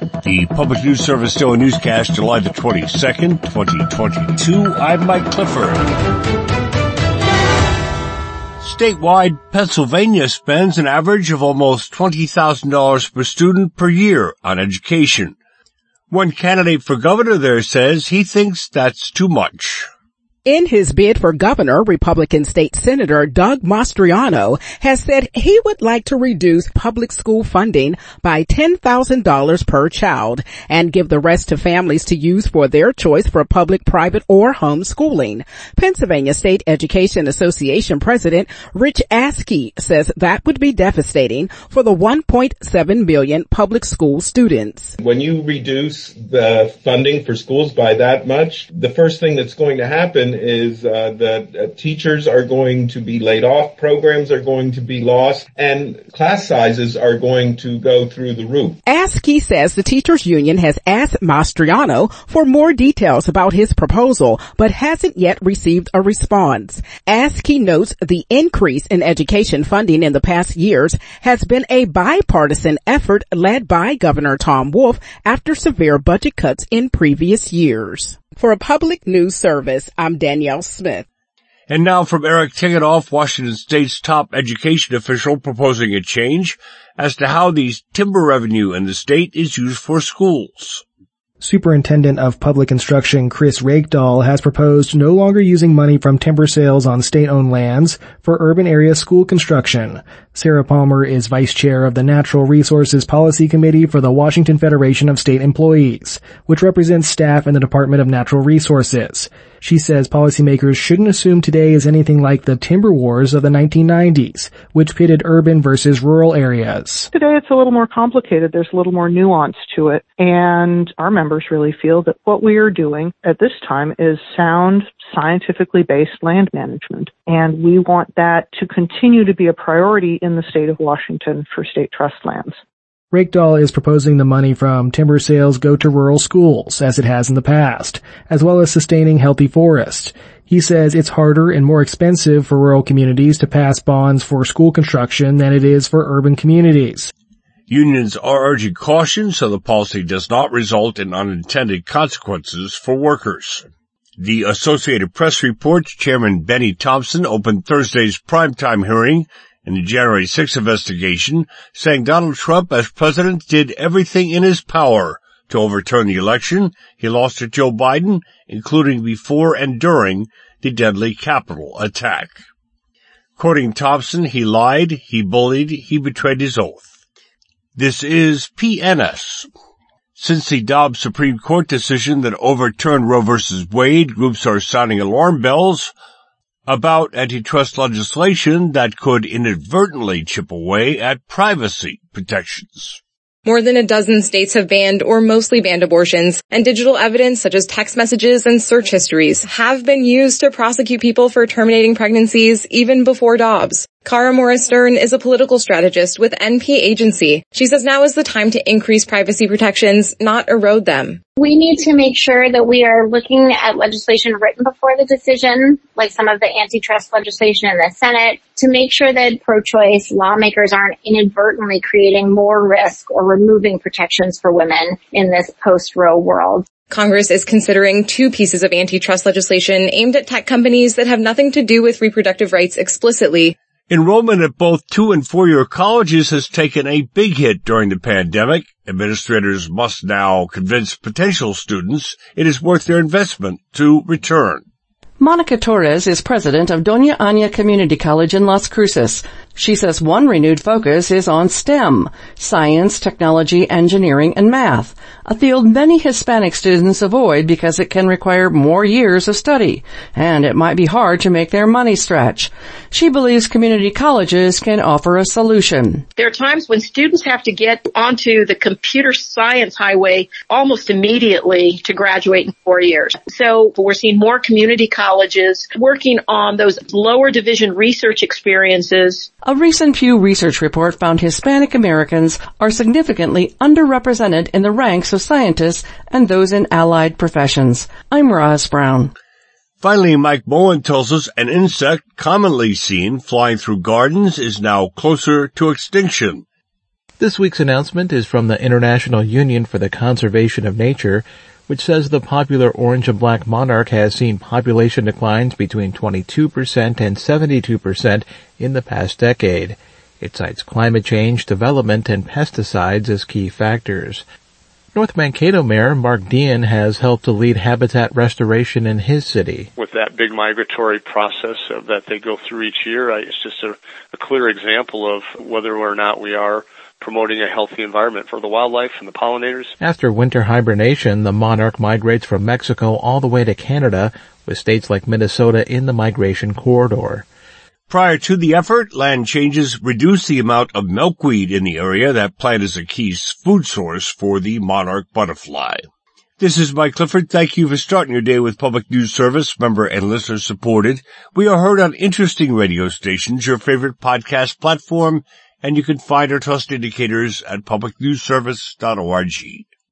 The Public News Service Daily Newscast, July the 22nd, 2022. I'm Mike Clifford. Statewide, Pennsylvania spends an average of almost $20,000 per student per year on education. One candidate for governor there says he thinks that's too much. In his bid for governor, Republican State Senator Doug Mastriano has said he would like to reduce public school funding by $10,000 per child and give the rest to families to use for their choice for public, private, or homeschooling. Pennsylvania State Education Association President Rich Askey says that would be devastating for the 1.7 million public school students. When you reduce the funding for schools by that much, the first thing that's going to happen is uh, that uh, teachers are going to be laid off, programs are going to be lost, and class sizes are going to go through the roof. Askey says the teachers union has asked Mastriano for more details about his proposal, but hasn't yet received a response. Askey notes the increase in education funding in the past years has been a bipartisan effort led by Governor Tom Wolf after severe budget cuts in previous years. For a public news service, I'm Danielle Smith. And now from Eric Tegethoff, Washington State's top education official proposing a change as to how the timber revenue in the state is used for schools. Superintendent of Public Instruction Chris Reykdal has proposed no longer using money from timber sales on state-owned lands for urban area school construction. Sarah Palmer is vice chair of the Natural Resources Policy Committee for the Washington Federation of State Employees, which represents staff in the Department of Natural Resources. She says policymakers shouldn't assume today is anything like the timber wars of the 1990s, which pitted urban versus rural areas. Today it's a little more complicated. There's a little more nuance to it. And our members really feel that what we are doing at this time is sound, scientifically based land management. And we want that to continue to be a priority in the state of Washington for state trust lands. Reykdal is proposing the money from timber sales go to rural schools, as it has in the past, as well as sustaining healthy forests. He says it's harder and more expensive for rural communities to pass bonds for school construction than it is for urban communities. Unions are urging caution so the policy does not result in unintended consequences for workers. The Associated Press reports Chairman Bennie Thompson opened Thursday's primetime hearing in the January 6 investigation, saying Donald Trump as president did everything in his power to overturn the election. He lost to Joe Biden, including before and during the deadly Capitol attack. Quoting Thompson, he lied, he bullied, he betrayed his oath. This is PNS. Since the Dobbs Supreme Court decision that overturned Roe v. Wade, groups are sounding alarm bells about antitrust legislation that could inadvertently chip away at privacy protections. More than a dozen states have banned or mostly banned abortions, and digital evidence such as text messages and search histories have been used to prosecute people for terminating pregnancies even before Dobbs. Kara Morris Stern is a political strategist with NP Agency. She says now is the time to increase privacy protections, not erode them. We need to make sure that we are looking at legislation written before the decision, like some of the antitrust legislation in the Senate, to make sure that pro-choice lawmakers aren't inadvertently creating more risk or removing protections for women in this post-Roe world. Congress is considering two pieces of antitrust legislation aimed at tech companies that have nothing to do with reproductive rights explicitly. Enrollment at both two and four year colleges has taken a big hit during the pandemic. Administrators must now convince potential students it is worth their investment to return. Monica Torres is president of Doña Ana Community College in Las Cruces. She says one renewed focus is on STEM, science, technology, engineering, and math, a field many Hispanic students avoid because it can require more years of study, and it might be hard to make their money stretch. She believes community colleges can offer a solution. There are times when students have to get onto the computer science highway almost immediately to graduate in four years. So we're seeing more community colleges working on those lower division research experiences a recent Pew Research report found Hispanic Americans are significantly underrepresented in the ranks of scientists and those in allied professions. I'm Roz Brown. Finally, Mike Moen tells us an insect commonly seen flying through gardens is now closer to extinction. This week's announcement is from the International Union for the Conservation of Nature, which says the popular orange and black monarch has seen population declines between 22% and 72% in the past decade. It cites climate change, development, and pesticides as key factors. North Mankato Mayor Mark Dehen has helped to lead habitat restoration in his city. With that big migratory process that they go through each year, it's just a, a clear example of whether or not we are promoting a healthy environment for the wildlife and the pollinators. After winter hibernation, the monarch migrates from Mexico all the way to Canada, with states like Minnesota in the migration corridor. Prior to the effort, land changes reduced the amount of milkweed in the area. That plant is a key food source for the monarch butterfly. This is Mike Clifford. Thank you for starting your day with Public News Service, member and listener supported. We are heard on interesting radio stations, your favorite podcast platform, and you can find our trust indicators at publicnewsservice.org.